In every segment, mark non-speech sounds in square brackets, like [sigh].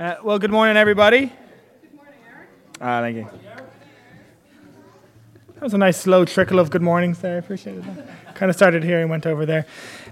Uh, well, good morning, everybody. Good morning, Eric. Ah, thank you. That was a nice slow trickle of good mornings there. I appreciate it. kind of started here and went over there.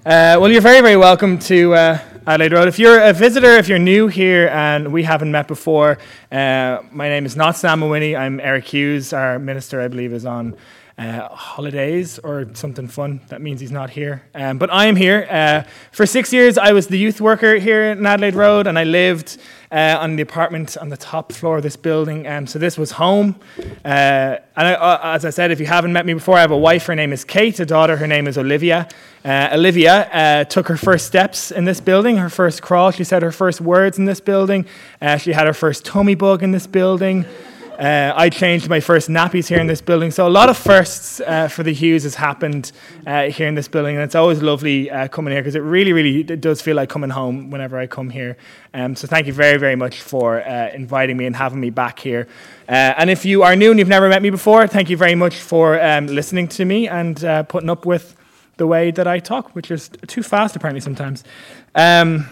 Uh, well, you're very, very welcome to uh, Adelaide Road. If you're a visitor, if you're new here and we haven't met before, uh, my name is not Sam Mawhinney. I'm Eric Hughes. Our minister, I believe, is on uh, holidays or something fun. That means he's not here. Um, but I am here. Uh, for six years, I was the youth worker here in Adelaide Road, and I lived uh, on the apartment on the top floor of this building. Um, so this was home. Uh, and I, uh, as I said, if you haven't met me before, I have a wife. Her name is Kate. A daughter. Her name is Olivia. Uh, Olivia took her first steps in this building. Her first crawl. She said her first words in this building. she had her first tummy bug in this building. Uh, I changed my first nappies here in this building. So a lot of firsts uh, for the Hughes has happened uh, here in this building, and it's always lovely uh, coming here because it really, really it does feel like coming home whenever I come here. Um, so thank you very, very much for uh, inviting me and having me back here. Uh, and if you are new and you've never met me before, thank you very much for um, listening to me and putting up with the way that I talk, which is too fast apparently sometimes. Um,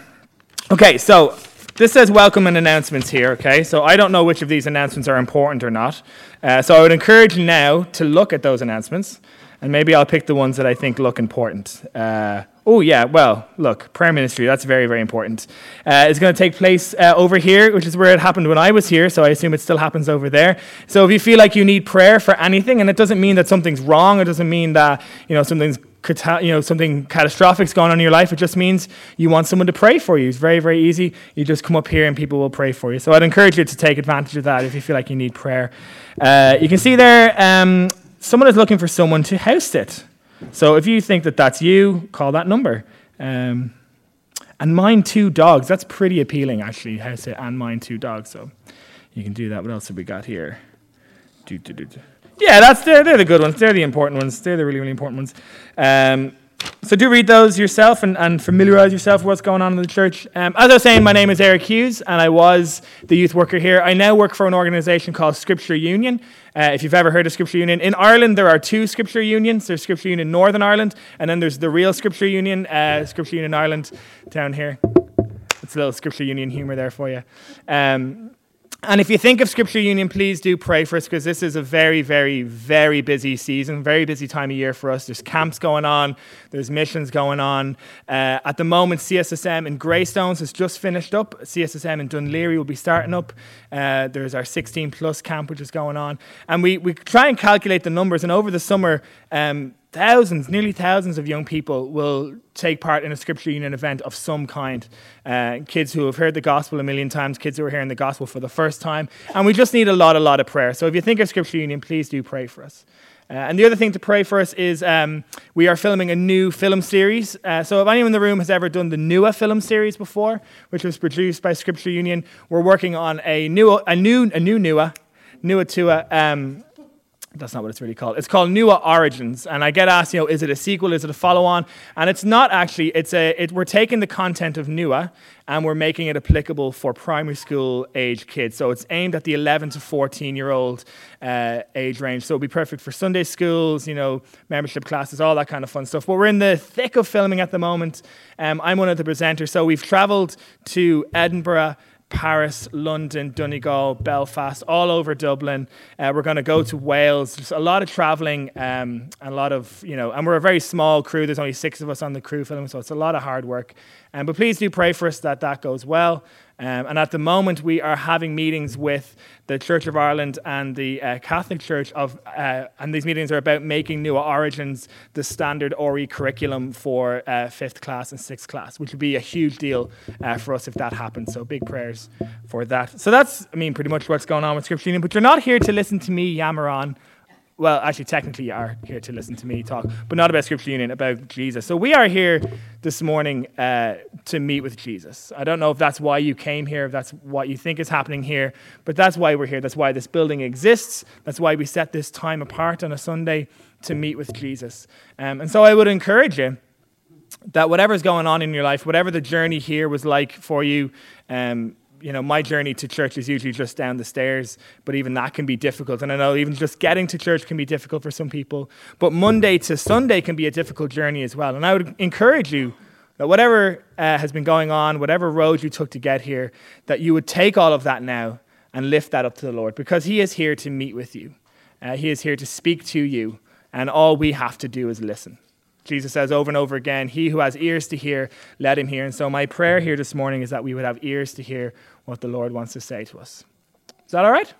okay, so this says welcome and announcements here, okay? So I don't know which of these announcements are important or not. Uh, so I would encourage you now to look at those announcements, and maybe I'll pick the ones that I think look important. Uh, oh, yeah, well, look, prayer ministry, that's very, very important. Uh, it's going to take place uh, over here, which is where it happened when I was here, so I assume it still happens over there. So if you feel like you need prayer for anything, and it doesn't mean that something's wrong, it doesn't mean that, you know, something's you know, something catastrophic's gone on in your life. It just means you want someone to pray for you. It's very, very easy. You just come up here and people will pray for you. So I'd encourage you to take advantage of that if you feel like you need prayer. Uh, you can see there, um, someone is looking for someone to house sit. So if you think that that's you, call that number. Um, and mine two dogs. That's pretty appealing, actually. House sit and mine two dogs. So you can do that. What else have we got here? Do, do, do, do. Yeah, that's they're, they're the good ones. They're the important ones. They're the really, really important ones. Um, so do read those yourself and, and familiarize yourself with what's going on in the church. Um, as I was saying, my name is Eric Hughes, and I was the youth worker here. I now work for an organization called Scripture Union. Uh, if you've ever heard of Scripture Union, in Ireland there are two Scripture Unions. There's Scripture Union Northern Ireland, and then there's the real Scripture Union, uh, Scripture Union Ireland, down here. It's a little Scripture Union humor there for you. Um, and if you think of Scripture Union, please do pray for us because this is a very, very, very busy season, very busy time of year for us. There's camps going on, there's missions going on. Uh, at the moment, CSSM in Greystones has just finished up. CSSM in Laoghaire will be starting up. Uh, there's our 16 plus camp, which is going on. And we, we try and calculate the numbers. And over the summer, um, thousands, nearly thousands of young people will take part in a Scripture Union event of some kind. Uh, kids who have heard the gospel a million times, kids who are hearing the gospel for the first time. And we just need a lot, a lot of prayer. So if you think of Scripture Union, please do pray for us. Uh, and the other thing to pray for us is um, we are filming a new film series. Uh, so if anyone in the room has ever done the Nua film series before, which was produced by Scripture Union, we're working on a new, a new, a new Nua, Nua Tua. Um, that's not what it's really called. It's called Nua Origins, and I get asked, you know, is it a sequel? Is it a follow-on? And it's not actually. It's a. It, we're taking the content of Nua and we're making it applicable for primary school age kids. So it's aimed at the 11 to 14 year old uh, age range. So it'll be perfect for Sunday schools, you know, membership classes, all that kind of fun stuff. But we're in the thick of filming at the moment. Um, I'm one of the presenters, so we've travelled to Edinburgh. Paris, London, Donegal, Belfast, all over Dublin. Uh, we're going to go to Wales. There's a lot of traveling um, and a lot of, you know, and we're a very small crew. There's only six of us on the crew film, so it's a lot of hard work. Um, but please do pray for us that that goes well. Um, and at the moment, we are having meetings with the Church of Ireland and the uh, Catholic Church of, uh, and these meetings are about making Nua Origins the standard RE curriculum for uh, fifth class and sixth class, which would be a huge deal uh, for us if that happens. So big prayers for that. So that's, I mean, pretty much what's going on with Scripture Union. But you're not here to listen to me yammer on well, actually, technically, you are here to listen to me talk, but not about Scripture Union, about Jesus. So we are here this morning uh, to meet with Jesus. I don't know if that's why you came here, if that's what you think is happening here, but that's why we're here. That's why this building exists. That's why we set this time apart on a Sunday to meet with Jesus. Um, and so I would encourage you that whatever's going on in your life, whatever the journey here was like for you, um, you know, my journey to church is usually just down the stairs, but even that can be difficult. And I know even just getting to church can be difficult for some people. But Monday to Sunday can be a difficult journey as well. And I would encourage you That whatever uh, has been going on, whatever road you took to get here, that you would take all of that now and lift that up to the Lord because He is here to meet with you. Uh, he is here to speak to you, and all we have to do is listen. Jesus says over and over again, He who has ears to hear, let him hear. And so, my prayer here this morning is that we would have ears to hear what the Lord wants to say to us. Is that all right?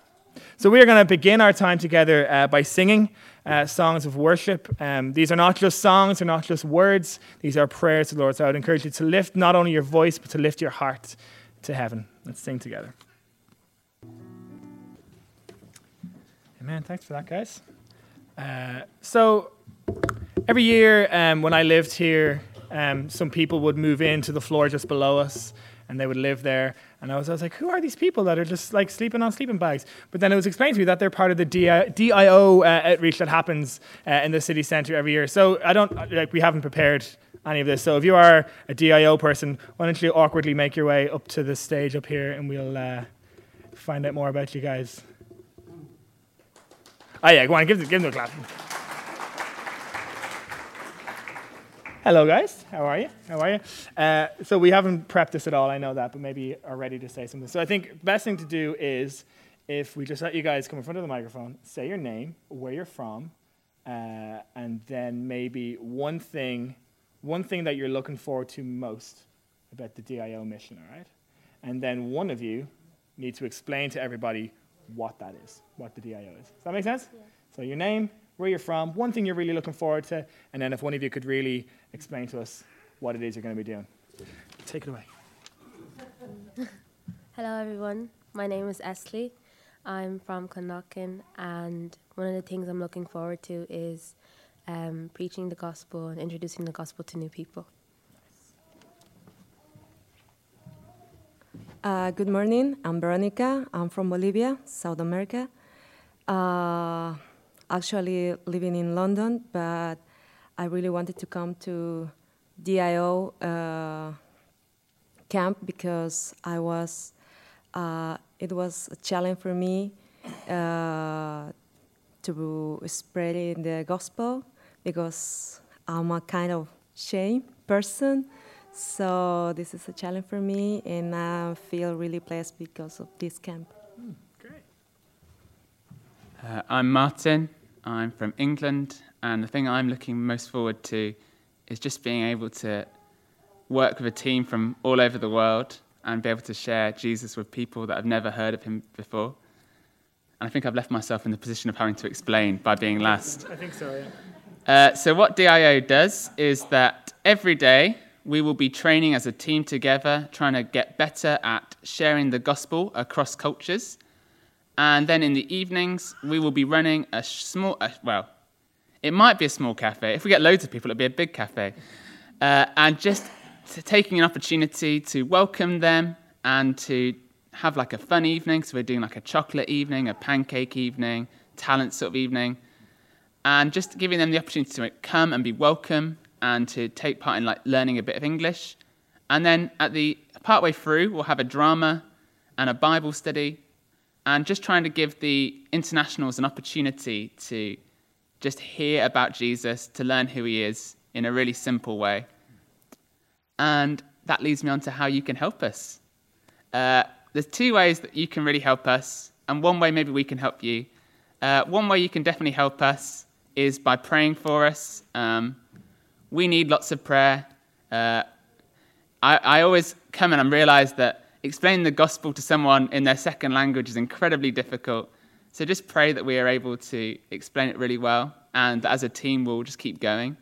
So, we are going to begin our time together uh, by singing uh, songs of worship. Um, these are not just songs, they're not just words, these are prayers to the Lord. So, I would encourage you to lift not only your voice, but to lift your heart to heaven. Let's sing together. Amen. Thanks for that, guys. Uh, so, every year um, when I lived here, um, some people would move into the floor just below us and they would live there. And I was, I was like, who are these people that are just like sleeping on sleeping bags? But then it was explained to me that they're part of the DIO uh, outreach that happens uh, in the city centre every year. So I don't, like, we haven't prepared any of this. So if you are a DIO person, why don't you awkwardly make your way up to the stage up here and we'll uh, find out more about you guys. Oh, yeah, go on, give, give them a clap. Hello, guys. How are you? How are you? Uh, so we haven't prepped this at all. I know that, but maybe are ready to say something. So I think best thing to do is if we just let you guys come in front of the microphone, say your name, where you're from, uh, and then maybe one thing, one thing that you're looking forward to most about the DIO mission. All right, and then one of you need to explain to everybody what that is, what the DIO is. Does that make sense? Yeah. So your name, where you're from, one thing you're really looking forward to, and then if one of you could really explain to us what it is you're going to be doing. Take it away. Hello, everyone. My name is Esley. I'm from Clondalkin, and one of the things I'm looking forward to is um, preaching the gospel and introducing the gospel to new people. Uh, good morning. I'm Veronica. I'm from Bolivia, South America. Uh, actually living in London, but I really wanted to come to DIO uh, camp because I was. Uh, it was a challenge for me uh, to spreading the gospel because I'm a kind of shame person. So this is a challenge for me, and I feel really blessed because of this camp. Mm, great. Uh, I'm Martin. I'm from England, and the thing I'm looking most forward to is just being able to work with a team from all over the world and be able to share Jesus with people that have never heard of him before. And I think I've left myself in the position of having to explain by being last. I think so, yeah. Uh, so, what DIO does is that every day we will be training as a team together, trying to get better at sharing the gospel across cultures and then in the evenings, we will be running a small, uh, well, it might be a small cafe. If we get loads of people, it'll be a big cafe. Uh, and just taking an opportunity to welcome them and to have like a fun evening. So we're doing like a chocolate evening, a pancake evening, talent sort of evening. And just giving them the opportunity to come and be welcome and to take part in like learning a bit of English. And then at the partway through, we'll have a drama and a Bible study and just trying to give the internationals an opportunity to just hear about Jesus, to learn who he is in a really simple way. And that leads me on to how you can help us. Uh, there's two ways that you can really help us, and one way maybe we can help you. Uh, one way you can definitely help us is by praying for us. Um, we need lots of prayer. Uh, I, I always come and I realize that explaining the gospel to someone in their second language is incredibly difficult. So just pray that we are able to explain it really well, and that as a team, we'll just keep going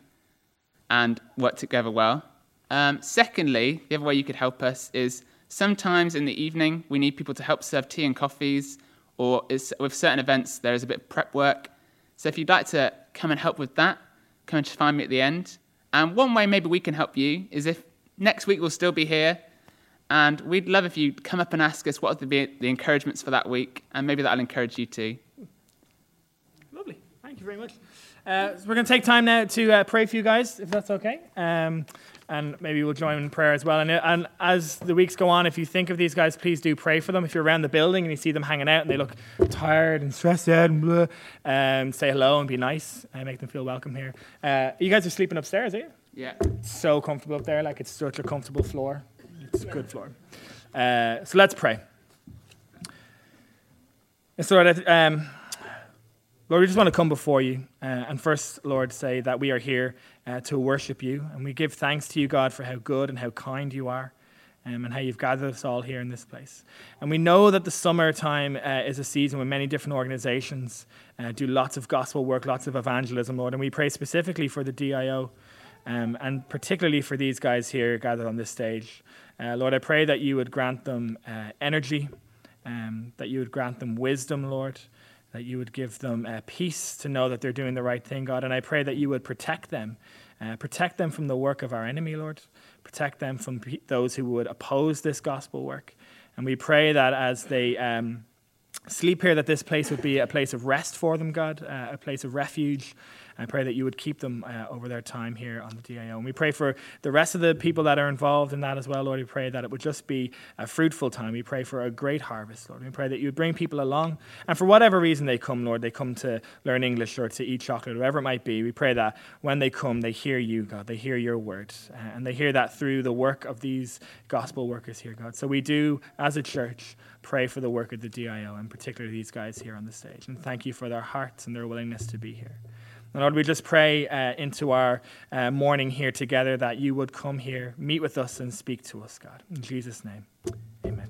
and work together well. Um, secondly, the other way you could help us is sometimes in the evening we need people to help serve tea and coffees, or with certain events there is a bit of prep work. So if you'd like to come and help with that, come and find me at the end. And one way maybe we can help you is if next week we'll still be here and we'd love if you'd come up and ask us what are the, the encouragements for that week, and maybe that'll encourage you too. Lovely. Thank you very much. Uh, so we're going to take time now to uh, pray for you guys, if that's okay. Um, and maybe we'll join in prayer as well. And, and as the weeks go on, if you think of these guys, please do pray for them. If you're around the building and you see them hanging out and they look tired and stressed out and blah, um, say hello and be nice and make them feel welcome here. Uh, you guys are sleeping upstairs, are you? Yeah. so comfortable up there. Like it's such a comfortable floor. It's a good floor. Uh, so let's pray. So, Lord, um, Lord, we just want to come before you. Uh, and first, Lord, say that we are here uh, to worship you. And we give thanks to you, God, for how good and how kind you are. Um, and how you've gathered us all here in this place. And we know that the summertime uh, is a season when many different organizations uh, do lots of gospel work, lots of evangelism, Lord. And we pray specifically for the DIO um, and particularly for these guys here gathered on this stage. Uh, Lord, I pray that you would grant them uh, energy, um, that you would grant them wisdom, Lord, that you would give them uh, peace to know that they're doing the right thing, God. And I pray that you would protect them, uh, protect them from the work of our enemy, Lord, protect them from pe- those who would oppose this gospel work. And we pray that as they. Um, sleep here, that this place would be a place of rest for them, God, uh, a place of refuge. I pray that you would keep them uh, over their time here on the DIO. And we pray for the rest of the people that are involved in that as well, Lord. We pray that it would just be a fruitful time. We pray for a great harvest, Lord. We pray that you would bring people along. And for whatever reason they come, Lord, they come to learn English or to eat chocolate, whatever it might be. We pray that when they come, they hear you, God. They hear your word. Uh, and they hear that through the work of these gospel workers here, God. So we do, as a church, pray for the work of the DIO, and particularly these guys here on the stage. And thank you for their hearts and their willingness to be here. And Lord, we just pray uh, into our uh, morning here together that you would come here, meet with us, and speak to us, God. In Jesus' name, amen.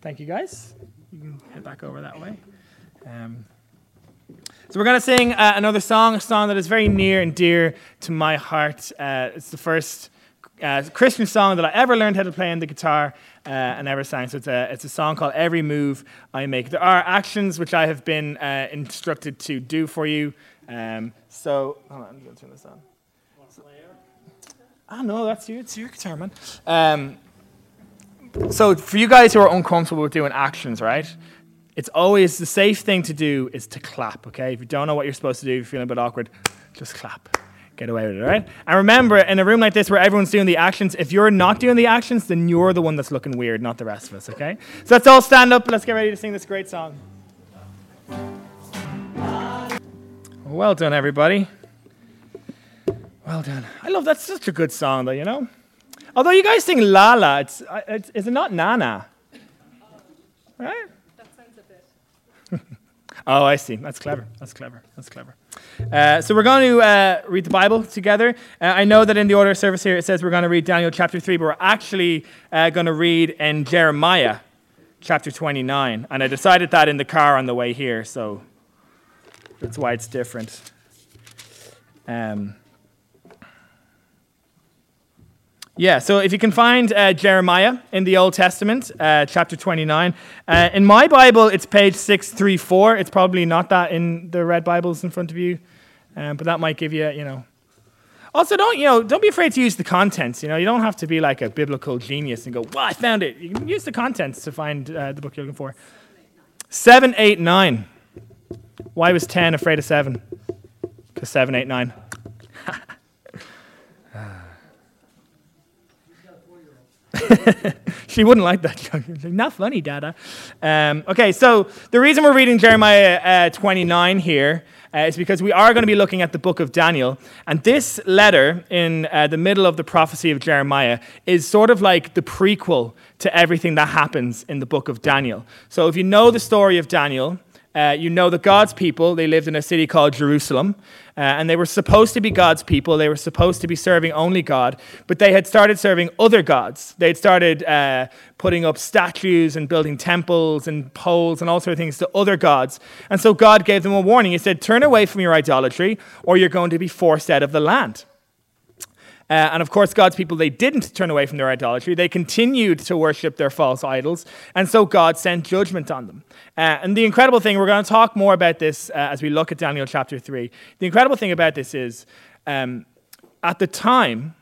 Thank you, guys. You can head back over that way. Um, so we're going to sing uh, another song, a song that is very near and dear to my heart. Uh, it's the first uh, Christian song that I ever learned how to play on the guitar uh, and ever sang. So it's a, it's a song called Every Move I Make. There are actions which I have been uh, instructed to do for you. Um, so, hold on, I'm going to turn this on. Ah, no, that's you. It's your guitar, man. Um, so, for you guys who are uncomfortable with doing actions, right? It's always the safe thing to do is to clap, okay? If you don't know what you're supposed to do, if you're feeling a bit awkward, just clap. Get away with it, right? And remember, in a room like this where everyone's doing the actions, if you're not doing the actions, then you're the one that's looking weird, not the rest of us, okay? So let's all stand up. Let's get ready to sing this great song. Well done, everybody. Well done. I love that's such a good song, though, you know? Although you guys sing Lala, La, it's, it's, is it not Nana? Right? [laughs] Oh, I see. That's clever. That's clever. That's clever. Uh, so we're going to uh, read the Bible together. Uh, I know that in the order of service here it says we're going to read Daniel chapter 3, but we're actually uh, going to read in Jeremiah chapter 29. And I decided that in the car on the way here, so that's why it's different. Um, yeah, so if you can find uh, Jeremiah in the Old Testament, uh, chapter 29. Uh, in my Bible, it's page 634. It's probably not that in the red Bibles in front of you, um, but that might give you, you know. Also, don't you know? Don't be afraid to use the contents. You know, you don't have to be like a biblical genius and go, "Well, I found it." You can use the contents to find uh, the book you're looking for. Seven, eight, nine. Why was ten afraid of seven? Because seven, eight, nine. [laughs] she wouldn't like that joke. Not funny, Dada. Um, okay, so the reason we're reading Jeremiah uh, 29 here uh, is because we are going to be looking at the book of Daniel. And this letter in uh, the middle of the prophecy of Jeremiah is sort of like the prequel to everything that happens in the book of Daniel. So if you know the story of Daniel, uh, you know that God's people, they lived in a city called Jerusalem, uh, and they were supposed to be God's people. They were supposed to be serving only God, but they had started serving other gods. They had started uh, putting up statues and building temples and poles and all sorts of things to other gods. And so God gave them a warning. He said, Turn away from your idolatry, or you're going to be forced out of the land. Uh, and of course, God's people, they didn't turn away from their idolatry. They continued to worship their false idols. And so God sent judgment on them. Uh, and the incredible thing, we're going to talk more about this uh, as we look at Daniel chapter 3. The incredible thing about this is, um, at the time,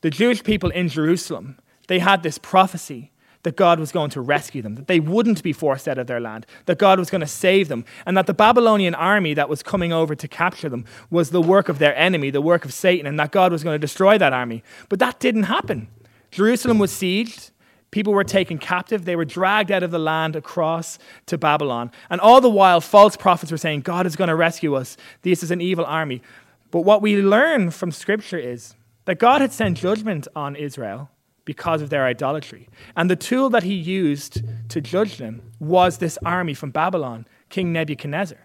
the Jewish people in Jerusalem, they had this prophecy that God was going to rescue them, that they wouldn't be forced out of their land, that God was going to save them, and that the Babylonian army that was coming over to capture them was the work of their enemy, the work of Satan, and that God was going to destroy that army. But that didn't happen. Jerusalem was sieged. People were taken captive. They were dragged out of the land across to Babylon. And all the while, false prophets were saying, God is going to rescue us. This is an evil army. But what we learn from Scripture is that God had sent judgment on Israel because of their idolatry. And the tool that he used to judge them was this army from Babylon, King Nebuchadnezzar.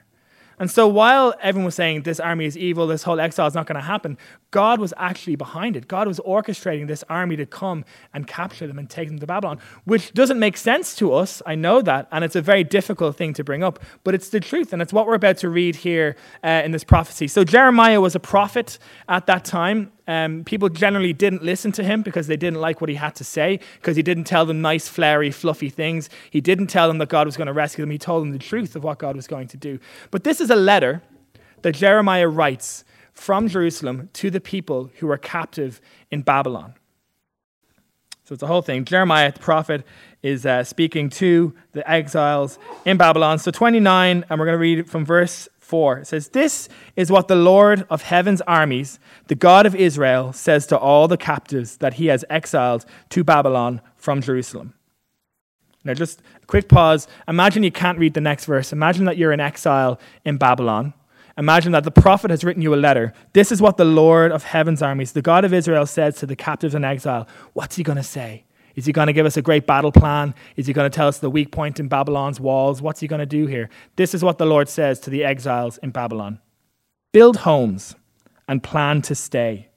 And so while everyone was saying this army is evil, this whole exile is not going to happen, God was actually behind it. God was orchestrating this army to come and capture them and take them to Babylon, which doesn't make sense to us. I know that. And it's a very difficult thing to bring up, but it's the truth. And it's what we're about to read here uh, in this prophecy. So Jeremiah was a prophet at that time. Um, people generally didn't listen to him because they didn't like what he had to say, because he didn't tell them nice, flary, fluffy things. He didn't tell them that God was going to rescue them. He told them the truth of what God was going to do. But this is a letter that Jeremiah writes from Jerusalem to the people who were captive in Babylon. So it's the whole thing. Jeremiah, the prophet, is uh, speaking to the exiles in Babylon. So 29, and we're going to read from verse 4. It says, This is what the Lord of heaven's armies, the God of Israel, says to all the captives that he has exiled to Babylon from Jerusalem. Now, just a quick pause. Imagine you can't read the next verse. Imagine that you're in exile in Babylon. Imagine that the prophet has written you a letter. This is what the Lord of heaven's armies, the God of Israel, says to the captives in exile. What's he going to say? Is he going to give us a great battle plan? Is he going to tell us the weak point in Babylon's walls? What's he going to do here? This is what the Lord says to the exiles in Babylon Build homes and plan to stay,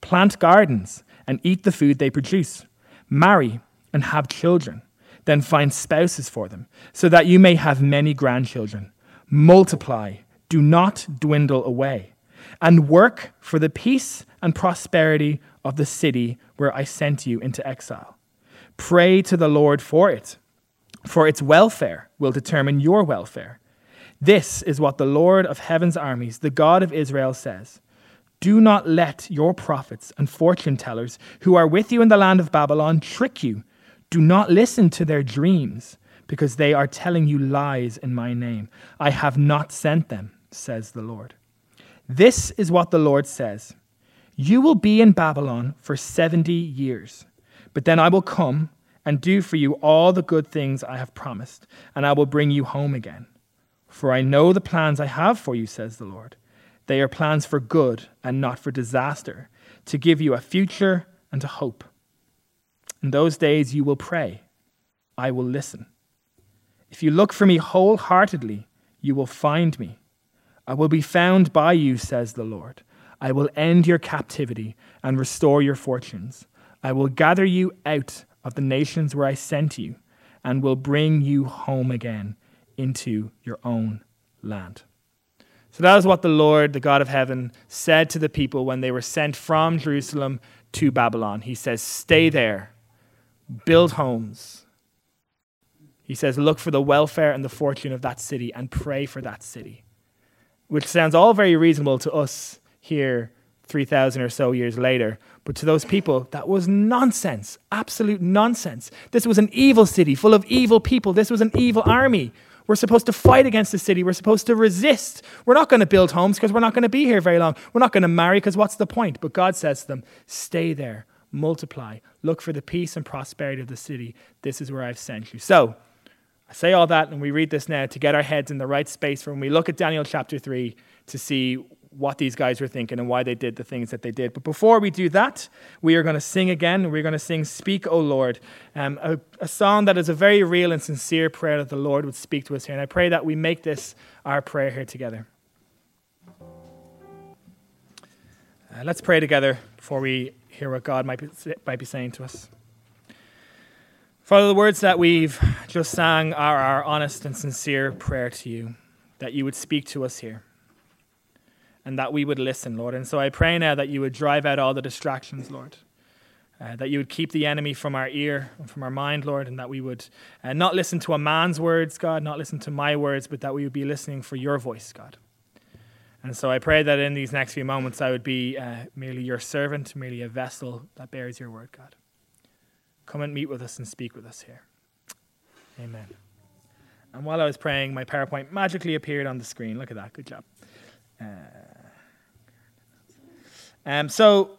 plant gardens and eat the food they produce, marry and have children, then find spouses for them, so that you may have many grandchildren. Multiply, do not dwindle away, and work for the peace and prosperity of the city where I sent you into exile. Pray to the Lord for it, for its welfare will determine your welfare. This is what the Lord of heaven's armies, the God of Israel, says. Do not let your prophets and fortune tellers who are with you in the land of Babylon trick you. Do not listen to their dreams, because they are telling you lies in my name. I have not sent them, says the Lord. This is what the Lord says You will be in Babylon for 70 years. But then I will come and do for you all the good things I have promised, and I will bring you home again. For I know the plans I have for you, says the Lord. They are plans for good and not for disaster, to give you a future and a hope. In those days you will pray, I will listen. If you look for me wholeheartedly, you will find me. I will be found by you, says the Lord. I will end your captivity and restore your fortunes. I will gather you out of the nations where I sent you and will bring you home again into your own land. So that is what the Lord, the God of heaven, said to the people when they were sent from Jerusalem to Babylon. He says, Stay there, build homes. He says, Look for the welfare and the fortune of that city and pray for that city. Which sounds all very reasonable to us here 3,000 or so years later. But to those people, that was nonsense, absolute nonsense. This was an evil city full of evil people. This was an evil army. We're supposed to fight against the city. We're supposed to resist. We're not going to build homes because we're not going to be here very long. We're not going to marry because what's the point? But God says to them, stay there, multiply, look for the peace and prosperity of the city. This is where I've sent you. So, I say all that and we read this now to get our heads in the right space for when we look at Daniel chapter 3 to see what these guys were thinking and why they did the things that they did. But before we do that, we are going to sing again. We're going to sing Speak, O Lord, um, a, a, song that is a very real and sincere prayer that the Lord would speak to us here. And I pray that we make this our prayer here together. Uh, let's pray together before we hear what God might be, might be saying to us. Father, the words that we've just sang are our honest and sincere prayer to you, that you would speak to us here and that we would listen, Lord. And so I pray now that you would drive out all the distractions, Lord. Uh, that you would keep the enemy from our ear and from our mind, Lord, and that we would uh, not listen to a man's words, God, not listen to my words, but that we would be listening for your voice, God. And so I pray that in these next few moments I would be uh, merely your servant, merely a vessel that bears your word, God. Come and meet with us and speak with us here. Amen. And while I was praying, my PowerPoint magically appeared on the screen. Look at that. Good job. Uh, um, so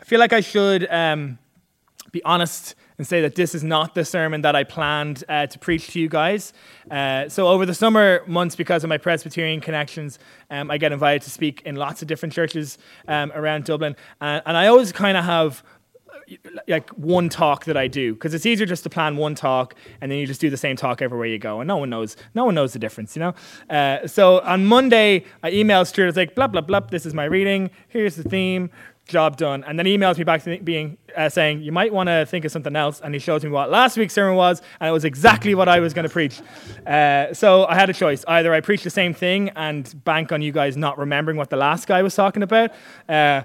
I feel like I should um, be honest and say that this is not the sermon that I planned uh, to preach to you guys. Uh, so, over the summer months, because of my Presbyterian connections, um, I get invited to speak in lots of different churches um, around Dublin. Uh, and I always kind of have like one talk that I do. Because it's easier just to plan one talk and then you just do the same talk everywhere you go and no one knows no one knows the difference you know? Uh, so on Monday I emailed Stuart it's like blah blah blah this is my reading here's the theme job done. And then he emails me back being uh, saying you might want to think of something else and he shows me what last week's sermon was and it was exactly what I was going to preach. Uh, so I had a choice. Either I preach the same thing and bank on you guys not remembering what the last guy was talking about uh,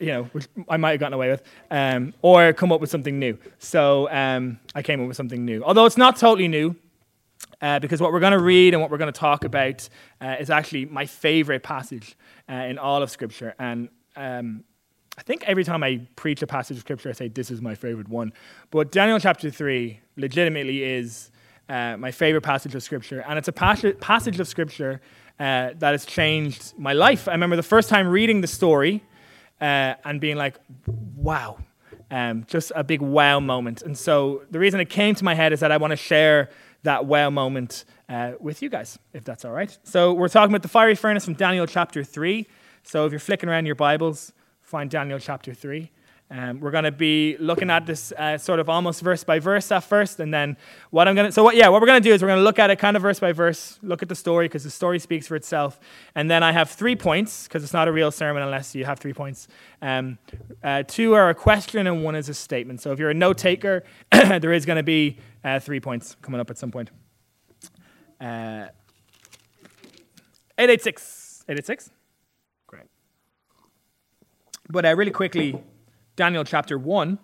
you know, which I might have gotten away with, um, or come up with something new. So um, I came up with something new. Although it's not totally new, uh, because what we're going to read and what we're going to talk about uh, is actually my favorite passage uh, in all of Scripture. And um, I think every time I preach a passage of Scripture, I say, This is my favorite one. But Daniel chapter 3 legitimately is uh, my favorite passage of Scripture. And it's a pas- passage of Scripture uh, that has changed my life. I remember the first time reading the story uh, and being like, wow, um, just a big wow moment. And so the reason it came to my head is that I want to share that wow moment uh, with you guys, if that's all right. So we're talking about the fiery furnace from Daniel chapter 3. So if you're flicking around your Bibles, find Daniel chapter 3. Um, we're going to be looking at this uh, sort of almost verse by verse at first, and then what I'm going to. So what? Yeah, what we're going to do is we're going to look at it kind of verse by verse, look at the story because the story speaks for itself, and then I have three points because it's not a real sermon unless you have three points. Um, uh, two are a question and one is a statement. So if you're a note taker, [clears throat] there is going to be uh, three points coming up at some point. Uh, 886. 886? Great. But uh, really quickly, Daniel chapter 1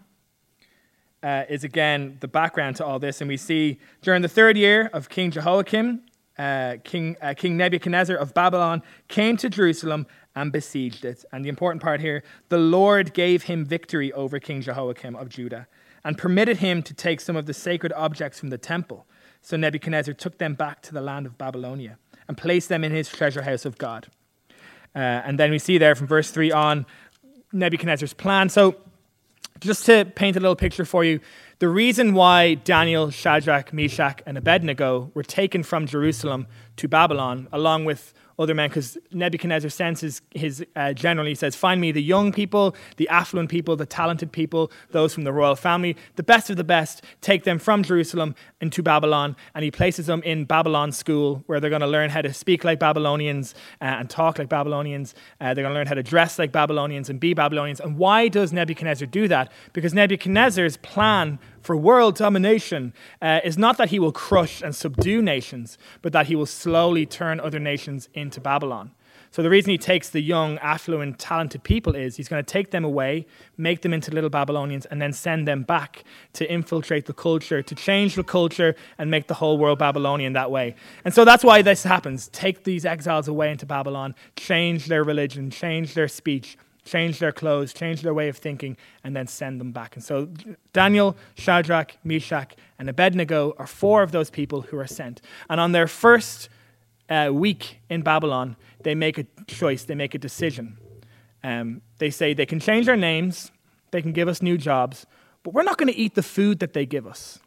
uh, is again the background to all this. And we see during the third year of King Jehoiakim, uh, King, uh, King Nebuchadnezzar of Babylon came to Jerusalem and besieged it. And the important part here the Lord gave him victory over King Jehoiakim of Judah and permitted him to take some of the sacred objects from the temple. So Nebuchadnezzar took them back to the land of Babylonia and placed them in his treasure house of God. Uh, and then we see there from verse 3 on Nebuchadnezzar's plan. So just to paint a little picture for you, the reason why Daniel, Shadrach, Meshach, and Abednego were taken from Jerusalem to Babylon, along with other men because Nebuchadnezzar sends his, uh, he says, Find me the young people, the affluent people, the talented people, those from the royal family, the best of the best, take them from Jerusalem into Babylon. And he places them in Babylon school where they're going to learn how to speak like Babylonians uh, and talk like Babylonians. Uh, they're going to learn how to dress like Babylonians and be Babylonians. And why does Nebuchadnezzar do that? Because Nebuchadnezzar's plan for world domination uh, is not that he will crush and subdue nations, but that he will slowly turn other nations into Babylon. So the reason he takes the young, affluent, talented people is he's going to take them away, make them into little Babylonians, and then send them back to infiltrate the culture, to change the culture, and make the whole world Babylonian that way. And so that's why this happens. Take these exiles away into Babylon, change their religion, change their speech, change their clothes, change their way of thinking, and then send them back. And so Daniel, Shadrach, Meshach, and Abednego are four of those people who are sent. And on their first uh, week in Babylon, they make a choice, they make a decision. Um, they say they can change our names, they can give us new jobs, but we're not going to eat the food that they give us,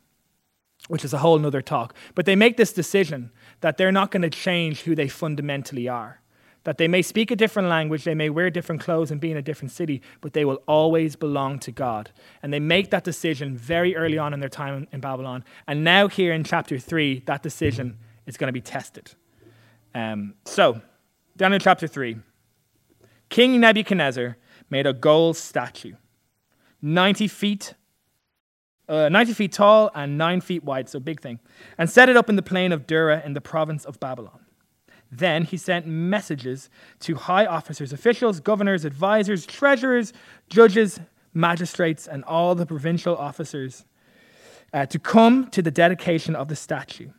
which is a whole other talk. But they make this decision that they're not going to change who they fundamentally are that they may speak a different language, they may wear different clothes and be in a different city, but they will always belong to God. And they make that decision very early on in their time in Babylon. And now, here in chapter 3, that decision is going to be tested. Um, so, down in chapter 3, King Nebuchadnezzar made a gold statue, 90 feet. Uh, 90 feet tall and 9 feet wide, so big thing, and set it up in the plain of Dura in the province of Babylon. Then he sent messages to high officers, officials, governors, advisors, treasurers, judges, magistrates, and all the provincial officers uh, to come to the dedication of the statue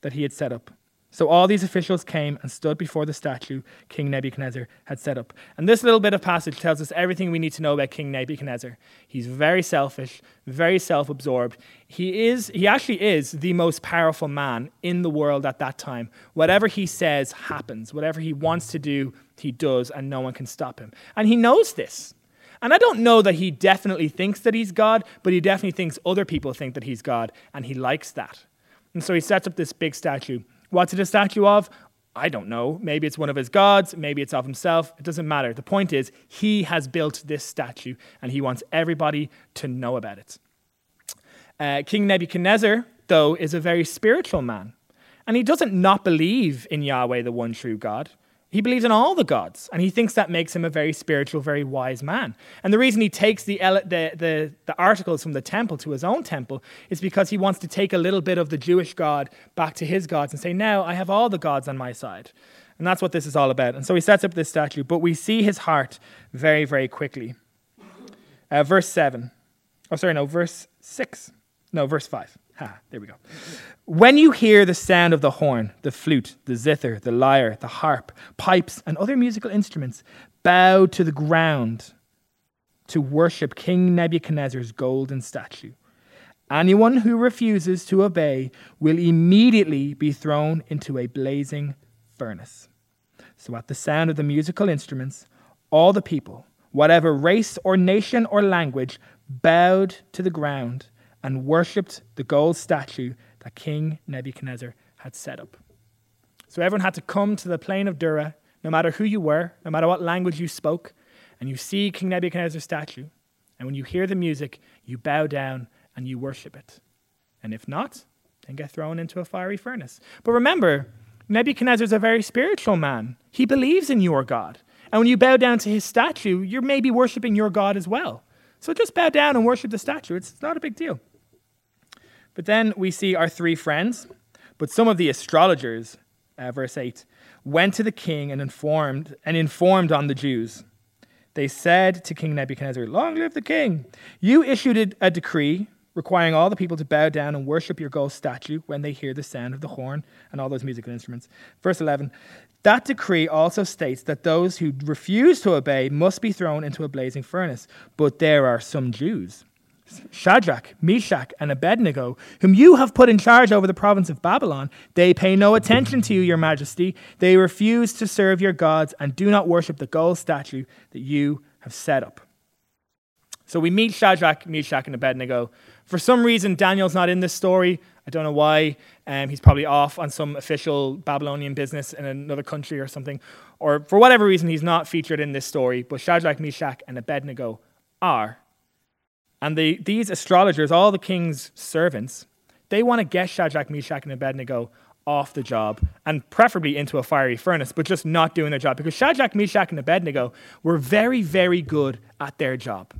that he had set up. So all these officials came and stood before the statue King Nebuchadnezzar had set up. And this little bit of passage tells us everything we need to know about King Nebuchadnezzar. He's very selfish, very self-absorbed. He is he actually is the most powerful man in the world at that time. Whatever he says happens. Whatever he wants to do, he does and no one can stop him. And he knows this. And I don't know that he definitely thinks that he's God, but he definitely thinks other people think that he's God, and he likes that. And so he sets up this big statue. What's it a statue of? I don't know. Maybe it's one of his gods, maybe it's of himself. It doesn't matter. The point is, he has built this statue, and he wants everybody to know about it. Uh, King Nebuchadnezzar, though, is a very spiritual man. And he doesn't not believe in Yahweh, the one true God. He believes in all the gods, and he thinks that makes him a very spiritual, very wise man. And the reason he takes the, the, the, the, articles from the temple to his own temple is because he wants to take a little bit of the Jewish God back to his gods and say, Now I have all the gods on my side. And that's what this is all about. And so he sets up this statue, but we see his heart very, very quickly. Uh, verse 7. Oh, sorry, no, verse 6. No, verse 5. There we go. When you hear the sound of the horn, the flute, the zither, the lyre, the harp, pipes, and other musical instruments, bow to the ground to worship King Nebuchadnezzar's golden statue. Anyone who refuses to obey will immediately be thrown into a blazing furnace. So, at the sound of the musical instruments, all the people, whatever race or nation or language, bowed to the ground and worshipped the gold statue that King Nebuchadnezzar had set up. So everyone had to come to the plain of Dura, no matter who you were, no matter what language you spoke, and you see King Nebuchadnezzar's statue. And when you hear the music, you bow down and you worship it. And if not, then get thrown into a fiery furnace. But remember, Nebuchadnezzar is a very spiritual man. He believes in your God. And when you bow down to his statue, you're maybe worshiping your God as well. So just bow down and worship the statue. It's not a big deal. But then we see our three friends, but some of the astrologers, uh, verse 8, went to the king and informed and informed on the Jews. They said to King Nebuchadnezzar, Long live the king! You issued a decree requiring all the people to bow down and worship your gold statue when they hear the sound of the horn and all those musical instruments. Verse 11 That decree also states that those who refuse to obey must be thrown into a blazing furnace. But there are some Jews Shadrach, Meshach, and Abednego, whom you have put in charge over the province of Babylon, they pay no attention to you, your majesty. They refuse to serve your gods and do not worship the gold statue that you have set up. So we meet Shadrach, Meshach, and Abednego. For some reason, Daniel's not in this story. I don't know why. Um, he's probably off on some official Babylonian business in another country or something. Or for whatever reason, he's not featured in this story. But Shadrach, Meshach, and Abednego are and the, these astrologers, all the king's servants, they want to get Shadrach, Meshach, and Abednego off the job and preferably into a fiery furnace, but just not doing their job because Shadrach, Meshach, and Abednego were very, very good at their job.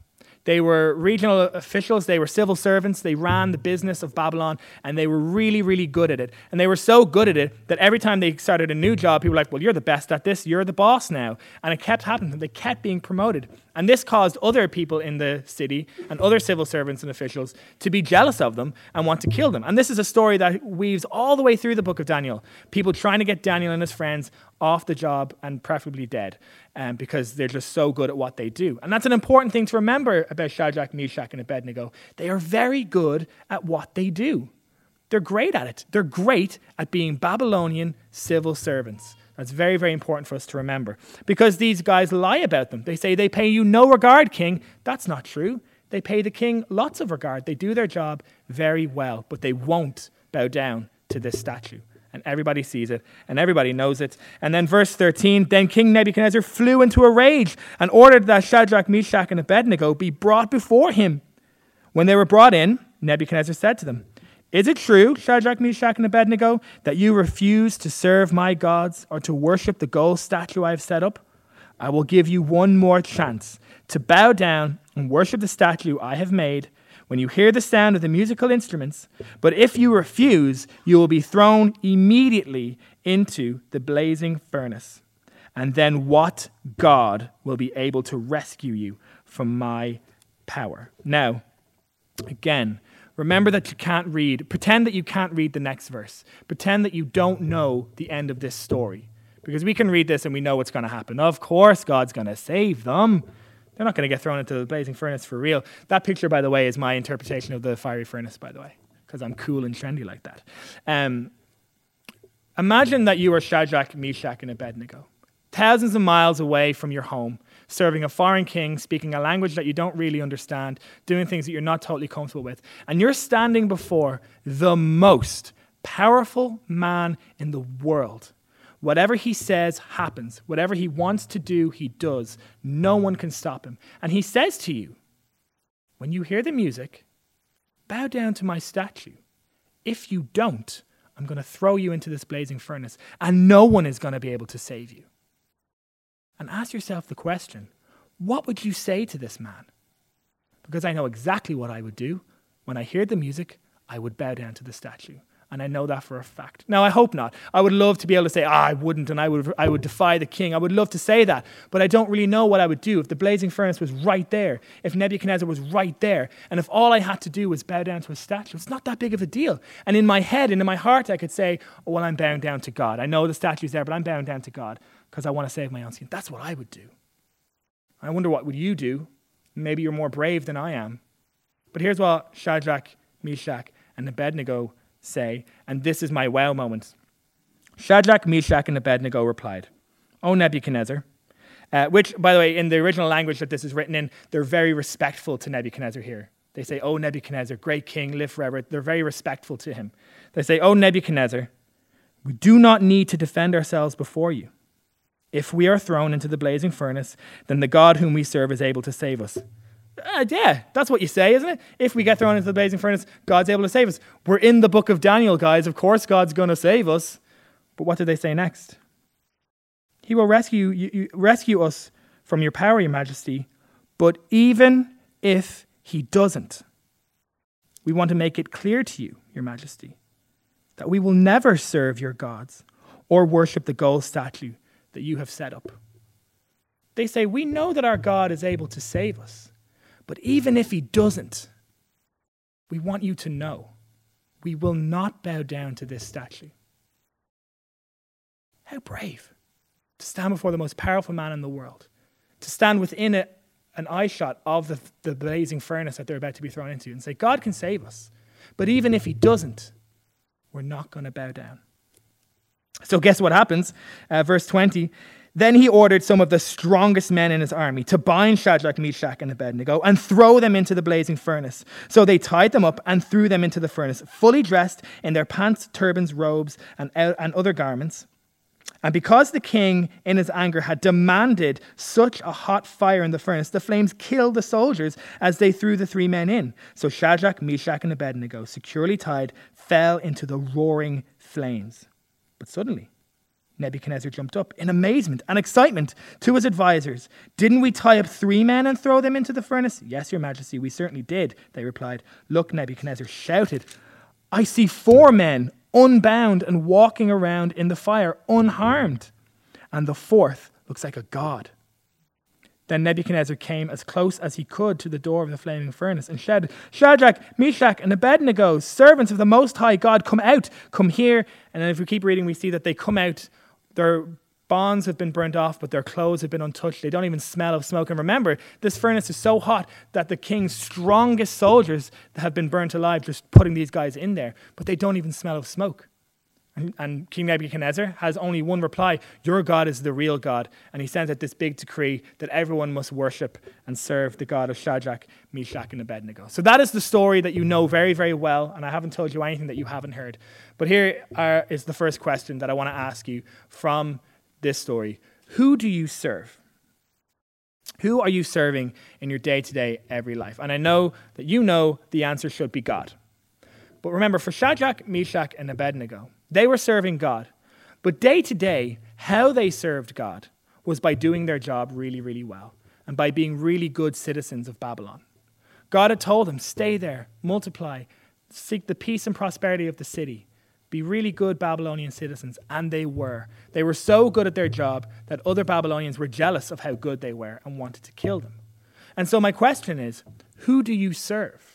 They were regional officials, they were civil servants, they ran the business of Babylon, and they were really, really good at it. And they were so good at it that every time they started a new job, people were like, Well, you're the best at this, you're the boss now. And it kept happening, they kept being promoted. And this caused other people in the city and other civil servants and officials to be jealous of them and want to kill them. And this is a story that weaves all the way through the book of Daniel. People trying to get Daniel and his friends off the job and preferably dead um, because they're just so good at what they do. And that's an important thing to remember about Shadrach, Meshach, and Abednego. They are very good at what they do. They're great at it. They're great at being Babylonian civil servants. That's very, very important for us to remember because these guys lie about them. They say they pay you no regard, king. That's not true. They pay the king lots of regard. They do their job very well, but they won't bow down to this statue. And everybody sees it, and everybody knows it. And then, verse 13 Then King Nebuchadnezzar flew into a rage and ordered that Shadrach, Meshach, and Abednego be brought before him. When they were brought in, Nebuchadnezzar said to them, is it true, Shadrach, Meshach, and Abednego, that you refuse to serve my gods or to worship the gold statue I have set up? I will give you one more chance to bow down and worship the statue I have made when you hear the sound of the musical instruments. But if you refuse, you will be thrown immediately into the blazing furnace. And then what God will be able to rescue you from my power? Now, again, Remember that you can't read, pretend that you can't read the next verse. Pretend that you don't know the end of this story. Because we can read this and we know what's going to happen. Of course, God's going to save them. They're not going to get thrown into the blazing furnace for real. That picture, by the way, is my interpretation of the fiery furnace, by the way, because I'm cool and trendy like that. Um, imagine that you are Shadrach, Meshach, and Abednego, thousands of miles away from your home, serving a foreign king, speaking a language that you don't really understand, doing things that you're not totally comfortable with. And you're standing before the most powerful man in the world. Whatever he says happens. Whatever he wants to do, he does. No one can stop him. And he says to you, when you hear the music, bow down to my statue. If you don't, I'm going to throw you into this blazing furnace, and no one is going to be able to save you. And ask yourself the question what would you say to this man? Because I know exactly what I would do. When I hear the music, I would bow down to the statue and I know that for a fact. Now, I hope not. I would love to be able to say, ah, I wouldn't, and I would, I would defy the king. I would love to say that, but I don't really know what I would do if the blazing furnace was right there, if Nebuchadnezzar was right there, and if all I had to do was bow down to a statue. It's not that big of a deal. And in my head and in my heart, I could say, oh, well, I'm bowing down to God. I know the statue's there, but I'm bowing down to God because I want to save my own skin. That's what I would do. I wonder what would you do? Maybe you're more brave than I am. But here's what Shadrach, Meshach, and Abednego say, and this is my wow moment. Shadrach, Meshach, and Abednego replied, O Nebuchadnezzar, uh, which, by the way, in the original language that this is written in, they're very respectful to Nebuchadnezzar here. They say, O Nebuchadnezzar, great king, live forever. They're very respectful to him. They say, O Nebuchadnezzar, we do not need to defend ourselves before you. If we are thrown into the blazing furnace, then the God whom we serve is able to save us uh, yeah, that's what you say, isn't it? If we get thrown into the blazing furnace, God's able to save us. We're in the book of Daniel, guys. Of course, God's going to save us. But what do they say next? He will rescue, you, you, rescue us from your power, your majesty. But even if he doesn't, we want to make it clear to you, your majesty, that we will never serve your gods or worship the gold statue that you have set up. They say, We know that our God is able to save us. But even if he doesn't, we want you to know we will not bow down to this statue. How brave to stand before the most powerful man in the world, to stand within a, an eye shot of the, the blazing furnace that they're about to be thrown into and say, God can save us. But even if he doesn't, we're not going to bow down. So, guess what happens? Uh, verse 20 then he ordered some of the strongest men in his army to bind Shadrach, Meshach, and Abednego and throw them into the blazing furnace. So they tied them up and threw them into the furnace, fully dressed in their pants, turbans, robes, and, and other garments. And because the king, in his anger, had demanded such a hot fire in the furnace, the flames killed the soldiers as they threw the three men in. So Shadrach, Meshach, and Abednego, securely tied, fell into the roaring flames. But suddenly, Nebuchadnezzar jumped up in amazement and excitement to his advisers. Didn't we tie up three men and throw them into the furnace? Yes, your majesty, we certainly did, they replied. Look, Nebuchadnezzar shouted, I see four men unbound and walking around in the fire unharmed. And the fourth looks like a god. Then Nebuchadnezzar came as close as he could to the door of the flaming furnace and shouted, Shadrach, Meshach, and Abednego, servants of the Most High God, come out, come here. And then if we keep reading, we see that they come out their bonds have been burnt off, but their clothes have been untouched. They don't even smell of smoke. And remember, this furnace is so hot that the king's strongest soldiers have been burnt alive just putting these guys in there, but they don't even smell of smoke. And, King Nebuchadnezzar has only one reply Your God is the real God. And he sends out this big decree that everyone must worship and serve the God of Shadrach, Meshach, and Abednego. So that is the story that you know very, very well. And I haven't told you anything that you haven't heard. But here are, is the first question that I want to ask you from this story Who do you serve? Who are you serving in your day to day, every life? And I know that you know the answer should be God. But remember, for Shadrach, Meshach, and Abednego, they were serving God. But day to day, how they served God was by doing their job really, really well and by being really good citizens of Babylon. God had told them, stay there, multiply, seek the peace and prosperity of the city, be really good Babylonian citizens. And they were. They were so good at their job that other Babylonians were jealous of how good they were and wanted to kill them. And so, my question is who do you serve?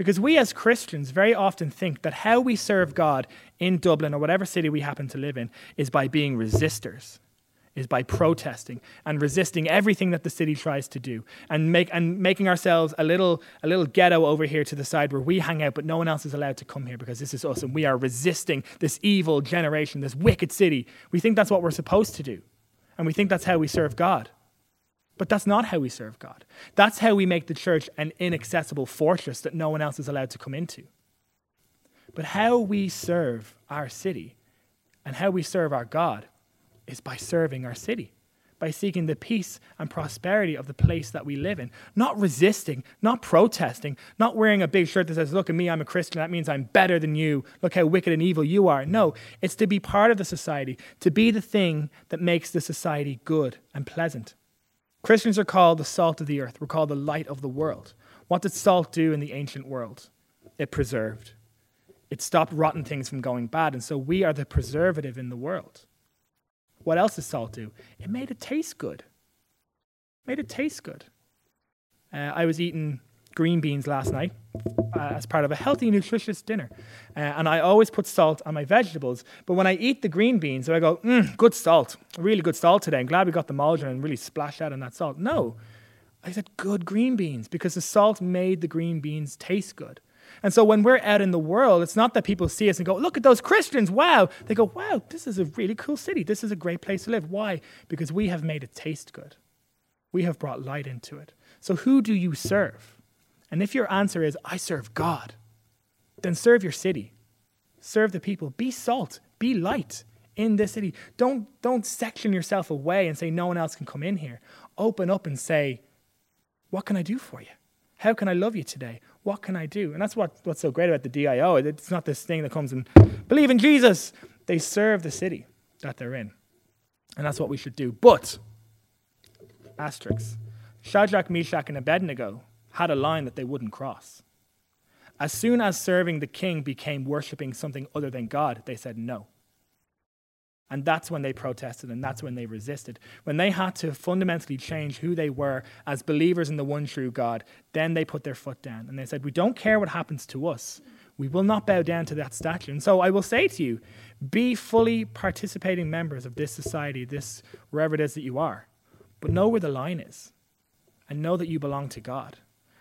Because we as Christians very often think that how we serve God in Dublin or whatever city we happen to live in is by being resistors, is by protesting and resisting everything that the city tries to do and, make, and making ourselves a little, a little ghetto over here to the side where we hang out, but no one else is allowed to come here because this is us and we are resisting this evil generation, this wicked city. We think that's what we're supposed to do. And we think that's how we serve God. But that's not how we serve God. That's how we make the church an inaccessible fortress that no one else is allowed to come into. But how we serve our city and how we serve our God is by serving our city by seeking the peace and prosperity of the place that we live in, not resisting, not protesting, not wearing a big shirt that says, Look at me, I'm a Christian, that means I'm better than you, look how wicked and evil you are. No, it's to be part of the society, to be the thing that makes the society good and pleasant. Christians are called the salt of the earth, we're called the light of the world. What did salt do in the ancient world? It preserved. It stopped rotten things from going bad, and so we are the preservative in the world. What else does salt do? It made it taste good. Made it taste good. Uh, I was eating green beans last night uh, as part of a healthy, nutritious dinner. Uh, and I always put salt on my vegetables. But when I eat the green beans, I go, mm, good salt, really good salt today. I'm glad we got the margarine and really splashed out on that salt. No, I said good green beans because the salt made the green beans taste good. And so when we're out in the world, it's not that people see us and go, look at those Christians, wow. They go, wow, this is a really cool city. This is a great place to live. Why? Because we have made it taste good. We have brought light into it. So who do you serve? And if your answer is, I serve God, then serve your city. Serve the people. Be salt. Be light in this city. Don't, don't section yourself away and say no one else can come in here. Open up and say, What can I do for you? How can I love you today? What can I do? And that's what, what's so great about the DIO. It's not this thing that comes and believe in Jesus. They serve the city that they're in. And that's what we should do. But, asterisk, Shadrach, Meshach, and Abednego had a line that they wouldn't cross. As soon as serving the king became worshiping something other than God, they said no. And that's when they protested and that's when they resisted. When they had to fundamentally change who they were as believers in the one true God, then they put their foot down and they said, We don't care what happens to us. We will not bow down to that statue. And so I will say to you, be fully participating members of this society, this wherever it is that you are. But know where the line is and know that you belong to God.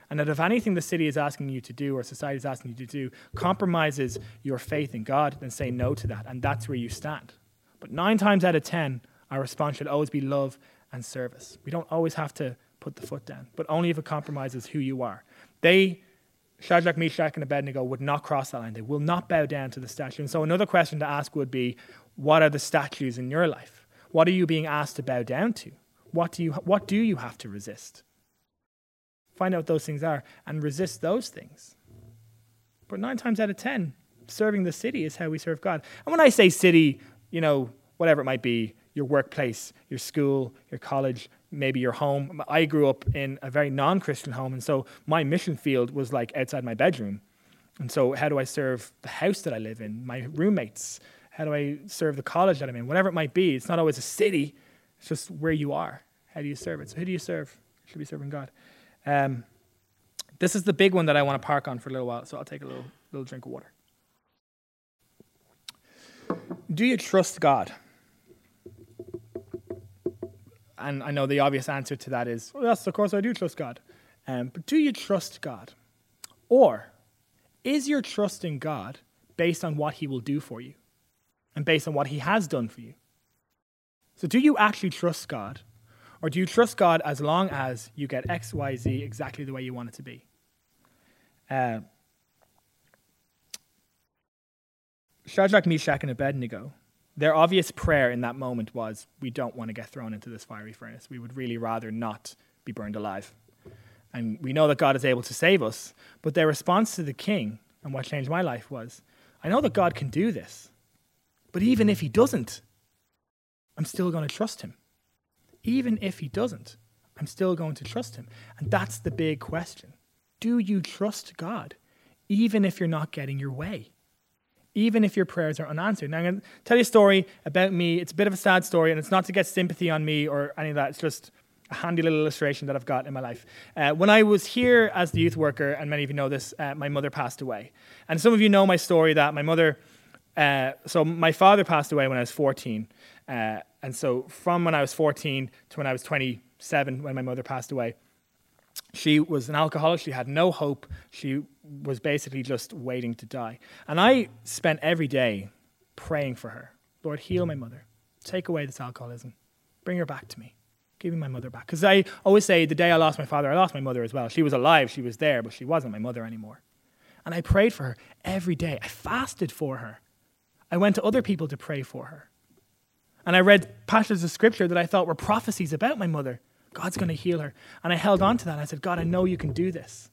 And that if anything the city is asking you to do or society is asking you to do compromises your faith in God, then say no to that. And that's where you stand. But nine times out of ten, our response should always be love and service. We don't always have to put the foot down, but only if it compromises who you are. They, Shadrach, Meshach, and Abednego, would not cross that line. They will not bow down to the statue. And so another question to ask would be, what are the statues in your life? What are you being asked to bow down to? What do you, what do you have to resist? Find out what those things are and resist those things. But nine times out of ten, serving the city is how we serve God. And when I say city, you know, whatever it might be, your workplace, your school, your college, maybe your home. I grew up in a very non Christian home, and so my mission field was like outside my bedroom. And so, how do I serve the house that I live in, my roommates? How do I serve the college that I'm in? Whatever it might be, it's not always a city, it's just where you are. How do you serve it? So, who do you serve? You should be serving God. Um, this is the big one that I want to park on for a little while, so I'll take a little, little drink of water. Do you trust God? And I know the obvious answer to that is, well, yes, of course I do trust God. Um, but do you trust God? Or is your trust in God based on what He will do for you and based on what He has done for you? So, do you actually trust God? Or do you trust God as long as you get X, Y, Z exactly the way you want it to be? Uh, Shadrach, Meshach, and Abednego, their obvious prayer in that moment was, We don't want to get thrown into this fiery furnace. We would really rather not be burned alive. And we know that God is able to save us. But their response to the king, and what changed my life, was, I know that God can do this. But even if he doesn't, I'm still going to trust him. Even if he doesn't, I'm still going to trust him. And that's the big question. Do you trust God, even if you're not getting your way? even if your prayers are unanswered. Now, I'm going to tell you a story about me. It's a bit of a sad story, and it's not to get sympathy on me or any of that. It's just a handy little illustration that I've got in my life. Uh, when I was here as the youth worker, and many of you know this, uh, my mother passed away. And some of you know my story that my mother, uh, so my father passed away when I was 14. Uh, and so from when I was 14 to when I was 27, when my mother passed away, she was an alcoholic. She had no hope. She was basically just waiting to die. And I spent every day praying for her Lord, heal my mother. Take away this alcoholism. Bring her back to me. Give me my mother back. Because I always say the day I lost my father, I lost my mother as well. She was alive, she was there, but she wasn't my mother anymore. And I prayed for her every day. I fasted for her. I went to other people to pray for her. And I read passages of scripture that I thought were prophecies about my mother. God's going to heal her. And I held on to that. I said, God, I know you can do this.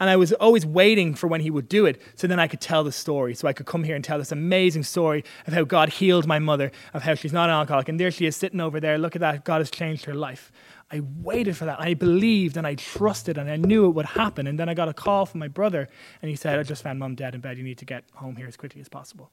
And I was always waiting for when he would do it so then I could tell the story. So I could come here and tell this amazing story of how God healed my mother, of how she's not an alcoholic. And there she is sitting over there. Look at that. God has changed her life. I waited for that. I believed and I trusted and I knew it would happen. And then I got a call from my brother and he said, I just found mom dead in bed. You need to get home here as quickly as possible.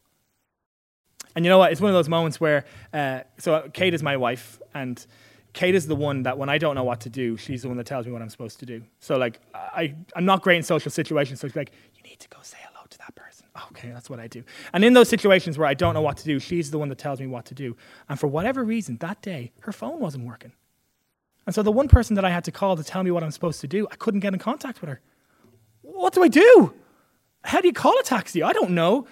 And you know what? It's one of those moments where, uh, so Kate is my wife and Kate is the one that when I don't know what to do, she's the one that tells me what I'm supposed to do. So like I, I'm not great in social situations. So she's like, you need to go say hello to that person. Okay, that's what I do. And in those situations where I don't know what to do, she's the one that tells me what to do. And for whatever reason, that day, her phone wasn't working. And so the one person that I had to call to tell me what I'm supposed to do, I couldn't get in contact with her. What do I do? How do you call a taxi? I don't know.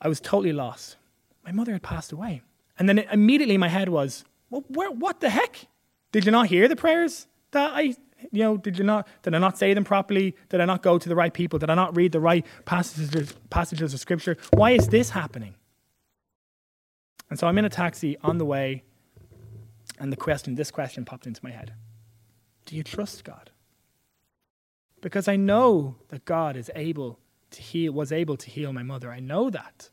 I was totally lost. My mother had passed away. And then it, immediately my head was, well, where, what the heck? Did you not hear the prayers that I, you know, did you not, did I not say them properly? Did I not go to the right people? Did I not read the right passages, passages of scripture? Why is this happening? And so I'm in a taxi on the way, and the question, this question popped into my head Do you trust God? Because I know that God is able to heal, was able to heal my mother. I know that.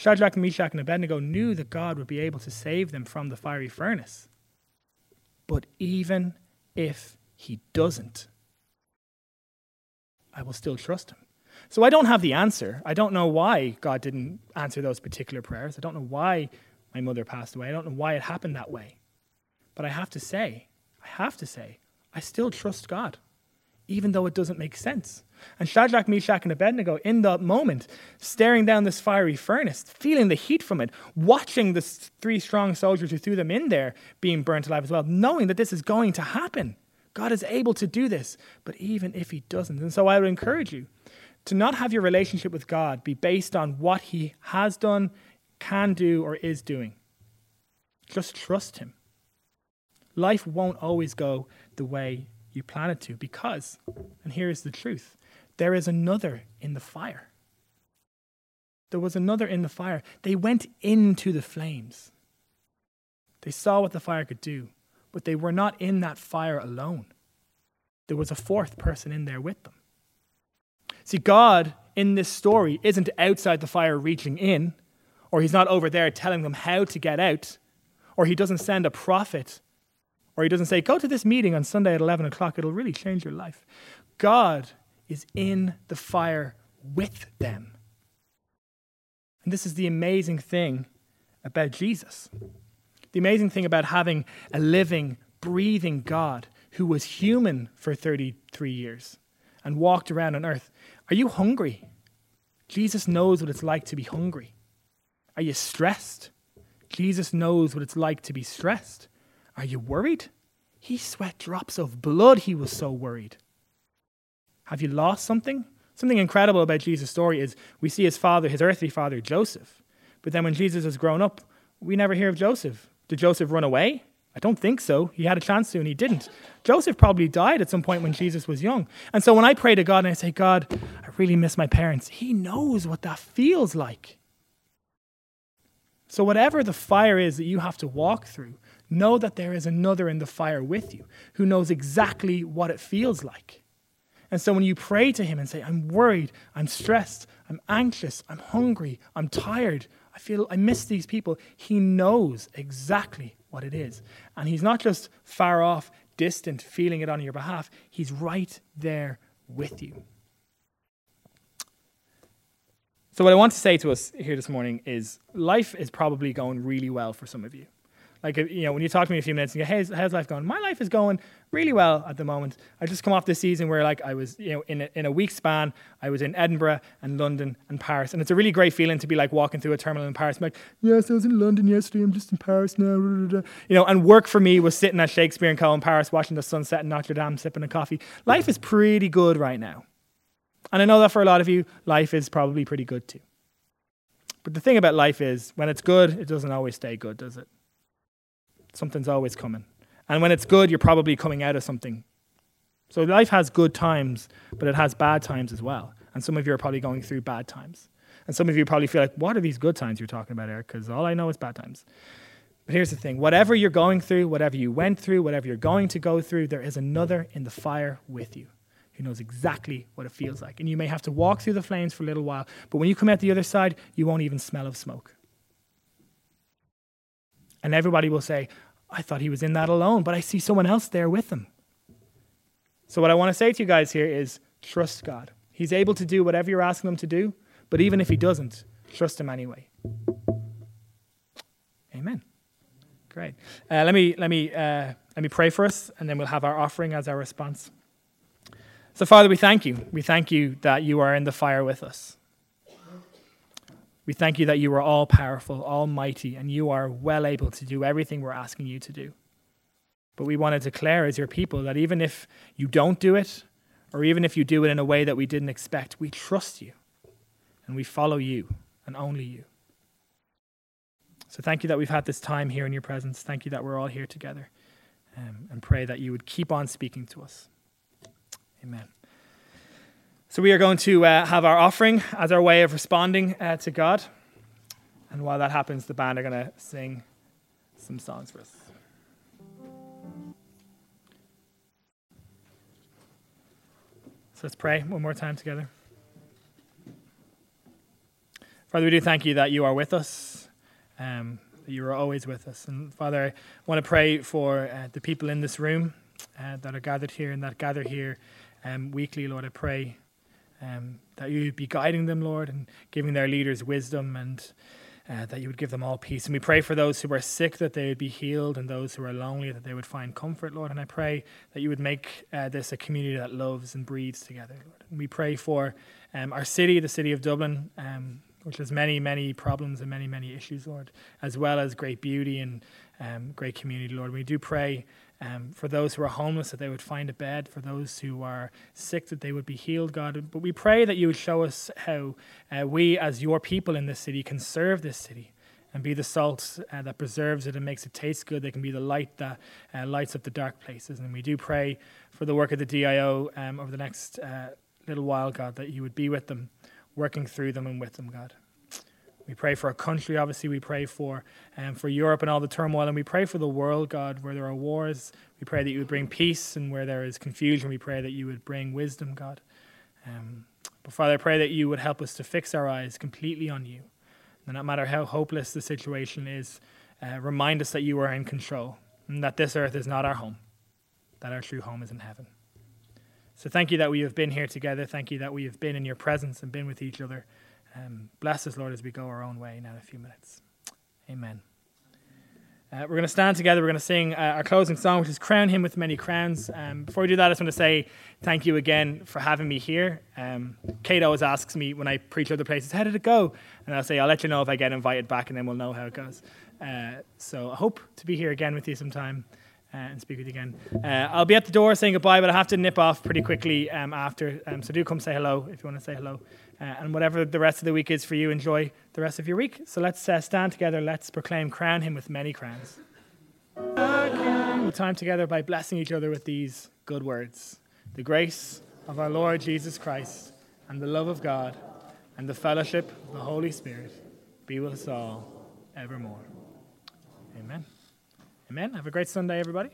Shadrach, Meshach, and Abednego knew that God would be able to save them from the fiery furnace. But even if he doesn't, I will still trust him. So I don't have the answer. I don't know why God didn't answer those particular prayers. I don't know why my mother passed away. I don't know why it happened that way. But I have to say, I have to say, I still trust God, even though it doesn't make sense. And Shadrach, Meshach, and Abednego, in that moment, staring down this fiery furnace, feeling the heat from it, watching the three strong soldiers who threw them in there being burnt alive as well, knowing that this is going to happen. God is able to do this, but even if He doesn't. And so I would encourage you to not have your relationship with God be based on what He has done, can do, or is doing. Just trust Him. Life won't always go the way you plan it to because, and here is the truth there is another in the fire. There was another in the fire. They went into the flames. They saw what the fire could do, but they were not in that fire alone. There was a fourth person in there with them. See, God in this story isn't outside the fire reaching in, or He's not over there telling them how to get out, or He doesn't send a prophet, or He doesn't say, Go to this meeting on Sunday at 11 o'clock, it'll really change your life. God is in the fire with them. And this is the amazing thing about Jesus. The amazing thing about having a living, breathing God who was human for 33 years and walked around on earth. Are you hungry? Jesus knows what it's like to be hungry. Are you stressed? Jesus knows what it's like to be stressed. Are you worried? He sweat drops of blood. He was so worried. Have you lost something? Something incredible about Jesus' story is we see his father, his earthly father, Joseph. But then when Jesus has grown up, we never hear of Joseph. Did Joseph run away? I don't think so. He had a chance to and he didn't. Joseph probably died at some point when Jesus was young. And so when I pray to God and I say, God, I really miss my parents, He knows what that feels like. So, whatever the fire is that you have to walk through, know that there is another in the fire with you who knows exactly what it feels like. And so when you pray to Him and say, I'm worried, I'm stressed, I'm anxious, I'm hungry, I'm tired, I feel I miss these people, He knows exactly what it is. And He's not just far off, distant, feeling it on your behalf, He's right there with you. So, what I want to say to us here this morning is life is probably going really well for some of you. Like, you know, when you talk to me a few minutes and go, hey, how's life going? My life is going really well at the moment. I just come off this season where, like, I was, you know, in a, in a week span, I was in Edinburgh and London and Paris. And it's a really great feeling to be, like, walking through a terminal in Paris. I'm like, yes, I was in London yesterday. I'm just in Paris now. You know, and work for me was sitting at Shakespeare and Co. in Paris, watching the sunset in Notre Dame, sipping a coffee. Life is pretty good right now. And I know that for a lot of you, life is probably pretty good too. But the thing about life is, when it's good, it doesn't always stay good, does it? Something's always coming. And when it's good, you're probably coming out of something. So life has good times, but it has bad times as well. And some of you are probably going through bad times. And some of you probably feel like, what are these good times you're talking about, Eric? Because all I know is bad times. But here's the thing whatever you're going through, whatever you went through, whatever you're going to go through, there is another in the fire with you who knows exactly what it feels like. And you may have to walk through the flames for a little while, but when you come out the other side, you won't even smell of smoke. And everybody will say, I thought he was in that alone, but I see someone else there with him. So, what I want to say to you guys here is trust God. He's able to do whatever you're asking him to do, but even if he doesn't, trust him anyway. Amen. Great. Uh, let me let me uh, let me pray for us, and then we'll have our offering as our response. So, Father, we thank you. We thank you that you are in the fire with us. We thank you that you are all powerful, almighty, and you are well able to do everything we're asking you to do. But we want to declare as your people that even if you don't do it, or even if you do it in a way that we didn't expect, we trust you and we follow you and only you. So thank you that we've had this time here in your presence. Thank you that we're all here together. Um, and pray that you would keep on speaking to us. Amen. So we are going to uh, have our offering as our way of responding uh, to God. And while that happens, the band are going to sing some songs for us. So let's pray one more time together. Father, we do thank you that you are with us, um, that you are always with us. And Father, I want to pray for uh, the people in this room uh, that are gathered here and that gather here um, weekly, Lord. I pray um, that you would be guiding them, Lord, and giving their leaders wisdom and uh, that you would give them all peace. And we pray for those who are sick that they would be healed and those who are lonely that they would find comfort, Lord. And I pray that you would make uh, this a community that loves and breathes together, Lord. And we pray for um, our city, the city of Dublin. Um, which has many, many problems and many, many issues, Lord, as well as great beauty and um, great community, Lord. We do pray um, for those who are homeless, that they would find a bed. For those who are sick, that they would be healed, God. But we pray that you would show us how uh, we, as your people in this city, can serve this city and be the salt uh, that preserves it and makes it taste good. They can be the light that uh, lights up the dark places. And we do pray for the work of the DIO um, over the next uh, little while, God, that you would be with them, working through them and with them, God. We pray for our country, obviously. We pray for um, for Europe and all the turmoil, and we pray for the world, God, where there are wars. We pray that you would bring peace, and where there is confusion, we pray that you would bring wisdom, God. Um, but Father, I pray that you would help us to fix our eyes completely on you. And no matter how hopeless the situation is, uh, remind us that you are in control, and that this earth is not our home, that our true home is in heaven. So thank you that we have been here together. Thank you that we have been in your presence and been with each other. Um, bless us, Lord, as we go our own way now in a few minutes. Amen. Uh, we're going to stand together. We're going to sing uh, our closing song, which is Crown Him with Many Crowns. Um, before we do that, I just want to say thank you again for having me here. Um, Kate always asks me when I preach other places, how did it go? And I'll say, I'll let you know if I get invited back, and then we'll know how it goes. Uh, so I hope to be here again with you sometime. Uh, and speak with you again. Uh, I'll be at the door saying goodbye, but I have to nip off pretty quickly um, after. Um, so do come say hello if you want to say hello. Uh, and whatever the rest of the week is for you, enjoy the rest of your week. So let's uh, stand together. Let's proclaim, crown him with many crowns. Time together by blessing each other with these good words. The grace of our Lord Jesus Christ and the love of God and the fellowship of the Holy Spirit be with us all evermore. Amen. Amen. Have a great Sunday, everybody.